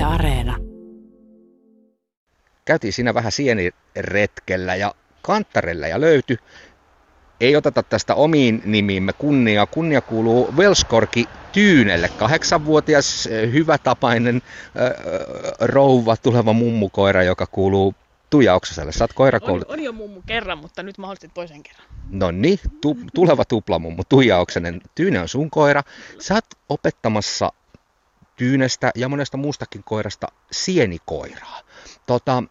Yle Areena. Käytiin siinä vähän sieniretkellä ja kantarella ja löytyi. Ei oteta tästä omiin nimiimme kunnia. Kunnia kuuluu Velskorki Tyynelle, kahdeksanvuotias hyvätapainen äh, rouva, tuleva mummukoira, joka kuuluu Tuija Oksaselle. Sä oot On, on jo mummu kerran, mutta nyt mahdollisesti toisen kerran. No niin, tu, tuleva tuplamummu Tuija Oksanen. Tyyne on sun koira. Sä oot opettamassa tyynestä ja monesta muustakin koirasta sienikoiraa. Tota,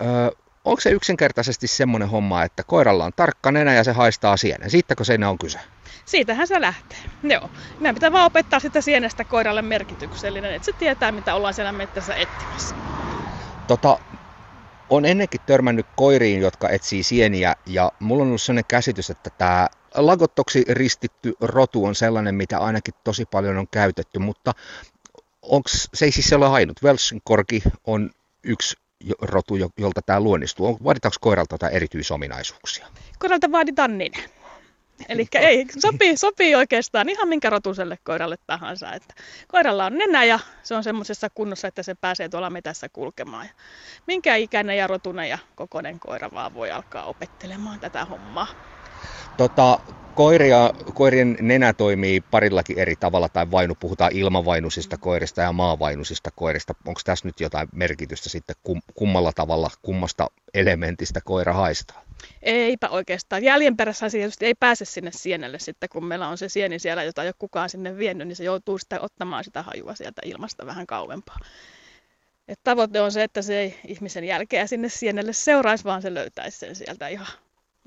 ö, onko se yksinkertaisesti semmoinen homma, että koiralla on tarkka nenä ja se haistaa sienen? Siitäkö se on kyse? Siitähän se lähtee. Joo. Meidän pitää vaan opettaa sitä sienestä koiralle merkityksellinen, että se tietää, mitä ollaan siellä mettässä etsimässä. Tota, on ennenkin törmännyt koiriin, jotka etsii sieniä, ja mulla on ollut sellainen käsitys, että tämä lagottoksi ristitty rotu on sellainen, mitä ainakin tosi paljon on käytetty, mutta onks, se ei siis ole ainut. Welshkorki on yksi rotu, jolta tämä luonnistuu. Vaaditaanko koiralta jotain erityisominaisuuksia? Koiralta vaaditaan nenä. Eli ei, sopii, sopii oikeastaan ihan minkä rotuselle koiralle tahansa. Että koiralla on nenä ja se on semmoisessa kunnossa, että se pääsee tuolla metässä kulkemaan. Ja minkä ikäinen ja rotunen ja kokoinen koira vaan voi alkaa opettelemaan tätä hommaa. Tota, koiria, koirien nenä toimii parillakin eri tavalla, tai vainu puhutaan ilmavainusista koirista ja maavainusista koirista. Onko tässä nyt jotain merkitystä sitten kummalla tavalla, kummasta elementistä koira haistaa? Eipä oikeastaan. Jäljen perässä ei pääse sinne sienelle sitten, kun meillä on se sieni siellä, jota ei ole kukaan sinne vienyt, niin se joutuu sitä ottamaan sitä hajua sieltä ilmasta vähän kauempaa. Et tavoite on se, että se ei ihmisen jälkeä sinne sienelle seuraisi, vaan se löytäisi sen sieltä ihan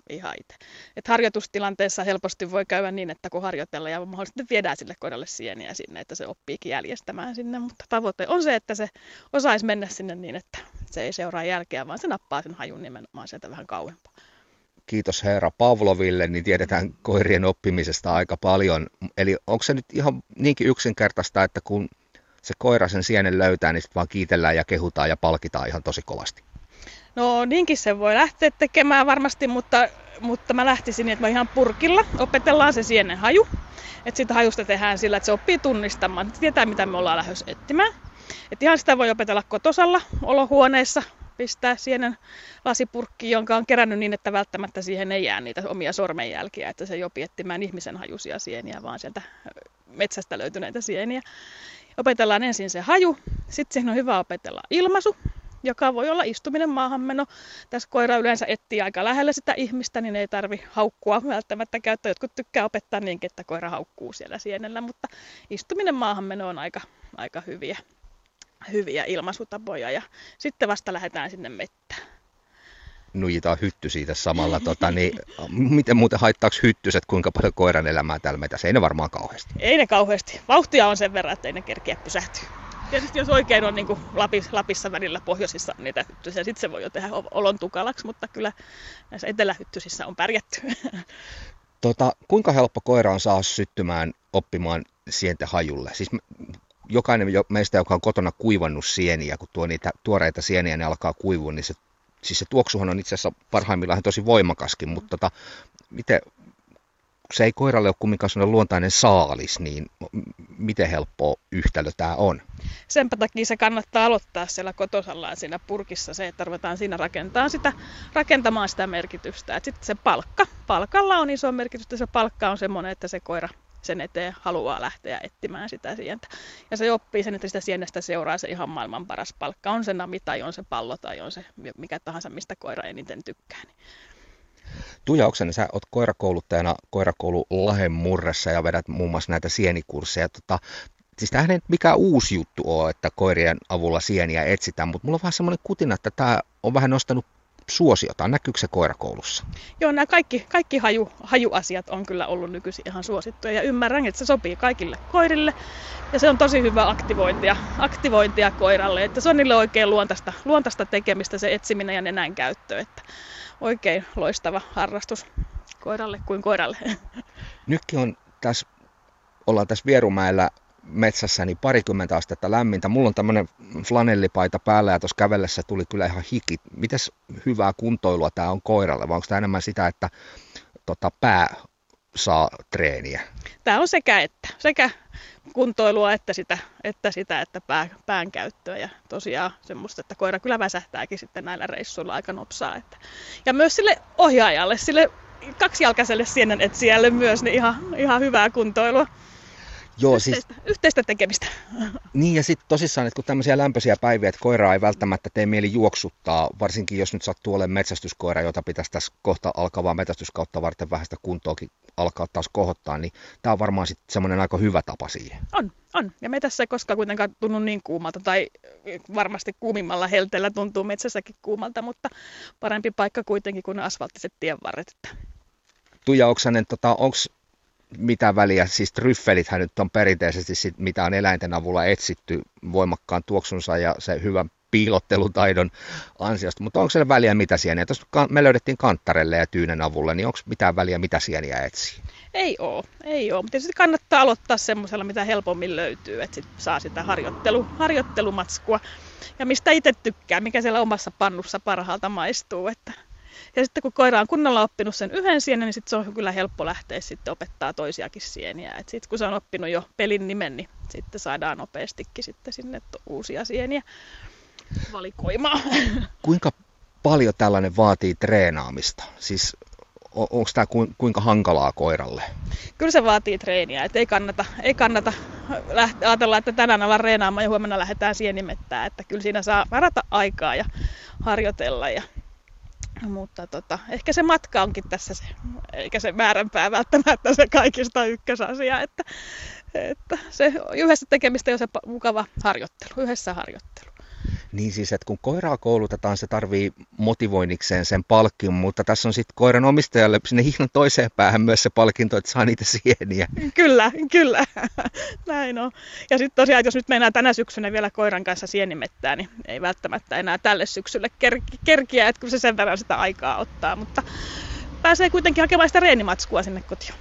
ihan itse. Et harjoitustilanteessa helposti voi käydä niin, että kun harjoitellaan ja mahdollisesti viedään sille koiralle sieniä sinne, että se oppiikin jäljestämään sinne, mutta tavoite on se, että se osaisi mennä sinne niin, että se ei seuraa jälkeä, vaan se nappaa sen hajun nimenomaan sieltä vähän kauempaa. Kiitos herra Pavloville, niin tiedetään koirien oppimisesta aika paljon. Eli onko se nyt ihan niinkin yksinkertaista, että kun se koira sen sienen löytää, niin sitten vaan kiitellään ja kehutaan ja palkitaan ihan tosi kovasti? No niinkin se voi lähteä tekemään varmasti, mutta, mutta mä lähtisin niin, että mä ihan purkilla opetellaan se sienen haju. Että sitä hajusta tehdään sillä, että se oppii tunnistamaan, että tietää mitä me ollaan lähdössä etsimään. Että ihan sitä voi opetella kotosalla olohuoneessa, pistää sienen lasipurkki, jonka on kerännyt niin, että välttämättä siihen ei jää niitä omia sormenjälkiä, että se ei opi etsimään ihmisen hajusia sieniä, vaan sieltä metsästä löytyneitä sieniä. Opetellaan ensin se haju, sitten siihen on hyvä opetella ilmaisu, joka voi olla istuminen maahanmeno. Tässä koira yleensä etsii aika lähellä sitä ihmistä, niin ei tarvi haukkua välttämättä käyttää. Jotkut tykkää opettaa niin, että koira haukkuu siellä sienellä, mutta istuminen maahanmeno on aika, aika hyviä, hyviä ilmaisutapoja ja sitten vasta lähdetään sinne mettään nujitaan hytty siitä samalla. Tota, niin, miten muuten haittaako hyttyset, kuinka paljon koiran elämää täällä metässä? Ei ne varmaan kauheasti. Ei ne kauheasti. Vauhtia on sen verran, että ei ne kerkeä pysähtyä. Tietysti jos oikein on niin kuin Lapis, Lapissa välillä pohjoisissa niitä hyttysiä, sitten se voi jo tehdä olon tukalaksi, mutta kyllä näissä etelähyttysissä on pärjätty. Tota, kuinka helppo koira on saa syttymään oppimaan sienten hajulle? Siis jokainen meistä, joka on kotona kuivannut sieniä, kun tuo niitä tuoreita sieniä, ne alkaa kuivua, niin se, siis se tuoksuhan on itse asiassa parhaimmillaan tosi voimakaskin, mutta tota, miten se ei koiralle ole kumminkaan sellainen luontainen saalis, niin miten helppo yhtälö tämä on? Senpä takia se kannattaa aloittaa siellä kotosallaan siinä purkissa se, että ruvetaan siinä rakentaa sitä, rakentamaan sitä merkitystä. Sitten se palkka, palkalla on iso merkitys, se palkka on semmoinen, että se koira sen eteen haluaa lähteä etsimään sitä sientä. Ja se oppii sen, että sitä sienestä seuraa se ihan maailman paras palkka. On se nami tai on se pallo tai on se mikä tahansa, mistä koira eniten tykkää. Niin Tuija Oksanen, sä oot koirakouluttajana koirakoulu Lahen murressa ja vedät muun muassa näitä sienikursseja. Tota, siis tämähän ei mikään uusi juttu ole, että koirien avulla sieniä etsitään, mutta mulla on vähän semmoinen kutina, että tämä on vähän nostanut suosiota. Näkyykö se koirakoulussa? Joo, nämä kaikki, kaikki haju, hajuasiat on kyllä ollut nykyisin ihan suosittuja ja ymmärrän, että se sopii kaikille koirille. Ja se on tosi hyvä aktivointia, aktivointia koiralle, että se on niille oikein luontaista, luontaista tekemistä se etsiminen ja nenän käyttö. Että oikein loistava harrastus koiralle kuin koiralle. Nytkin on tässä, ollaan tässä Vierumäellä metsässä niin parikymmentä astetta lämmintä. Mulla on tämmöinen flanellipaita päällä ja tuossa kävellessä tuli kyllä ihan hiki. Mites hyvää kuntoilua tämä on koiralle vai onko tämä enemmän sitä, että tota, pää saa treeniä? Tämä on sekä että. Sekä kuntoilua että sitä, että, sitä, että pää, pään käyttöä. Ja tosiaan semmoista, että koira kyllä väsähtääkin sitten näillä reissuilla aika nopsaa. Että. Ja myös sille ohjaajalle, sille kaksijalkaiselle sienen etsijälle myös niin ihan, ihan hyvää kuntoilua. Joo, yhteistä, siis... yhteistä tekemistä. Niin ja sitten tosissaan, että kun tämmöisiä lämpöisiä päiviä, että koiraa ei välttämättä tee mieli juoksuttaa, varsinkin jos nyt sattuu olemaan metsästyskoira, jota pitäisi tässä kohta alkavaa metsästyskautta varten vähän sitä kuntoakin alkaa taas kohottaa, niin tämä on varmaan sitten semmoinen aika hyvä tapa siihen. On, on. Ja me tässä ei koskaan kuitenkaan tunnu niin kuumalta, tai varmasti kuumimmalla helteellä tuntuu metsässäkin kuumalta, mutta parempi paikka kuitenkin kuin asfalttiset tienvarret. Tuija Oksanen, tota, onko mitä väliä, siis tryffelithän nyt on perinteisesti sit, mitä on eläinten avulla etsitty voimakkaan tuoksunsa ja se hyvän piilottelutaidon ansiosta, mutta onko se väliä mitä sieniä? Tuossa me löydettiin kanttarelle ja tyynen avulla, niin onko mitään väliä mitä sieniä etsii? Ei oo, ei oo, mutta sitten kannattaa aloittaa semmoisella, mitä helpommin löytyy, että sit saa sitä harjoittelu, harjoittelumatskua ja mistä itse tykkää, mikä siellä omassa pannussa parhaalta maistuu, että ja sitten kun koira on kunnolla oppinut sen yhden sienen, niin sitten se on kyllä helppo lähteä sitten opettaa toisiakin sieniä. Sitten kun se on oppinut jo pelin nimen, niin sitten saadaan nopeastikin sitten sinne uusia sieniä valikoimaan. Kuinka paljon tällainen vaatii treenaamista? Siis onko tämä kuinka hankalaa koiralle? Kyllä se vaatii treeniä, että ei kannata, ei kannata lähteä, ajatella, että tänään ollaan reenaamaan ja huomenna lähdetään sienimettään, että kyllä siinä saa varata aikaa ja harjoitella ja mutta tota, ehkä se matka onkin tässä se, eikä se määränpää välttämättä se kaikista ykkösasia, että, että se yhdessä tekemistä on se mukava harjoittelu, yhdessä harjoittelu. Niin siis, että kun koiraa koulutetaan, se tarvii motivoinnikseen sen palkin, mutta tässä on sitten koiran omistajalle sinne ihan toiseen päähän myös se palkinto, että saa niitä sieniä. Kyllä, kyllä. Näin on. Ja sitten tosiaan, jos nyt mennään tänä syksynä vielä koiran kanssa sienimettää, niin ei välttämättä enää tälle syksylle kerkiä, että kun se sen verran sitä aikaa ottaa, mutta pääsee kuitenkin hakemaan sitä reenimatskua sinne kotiin.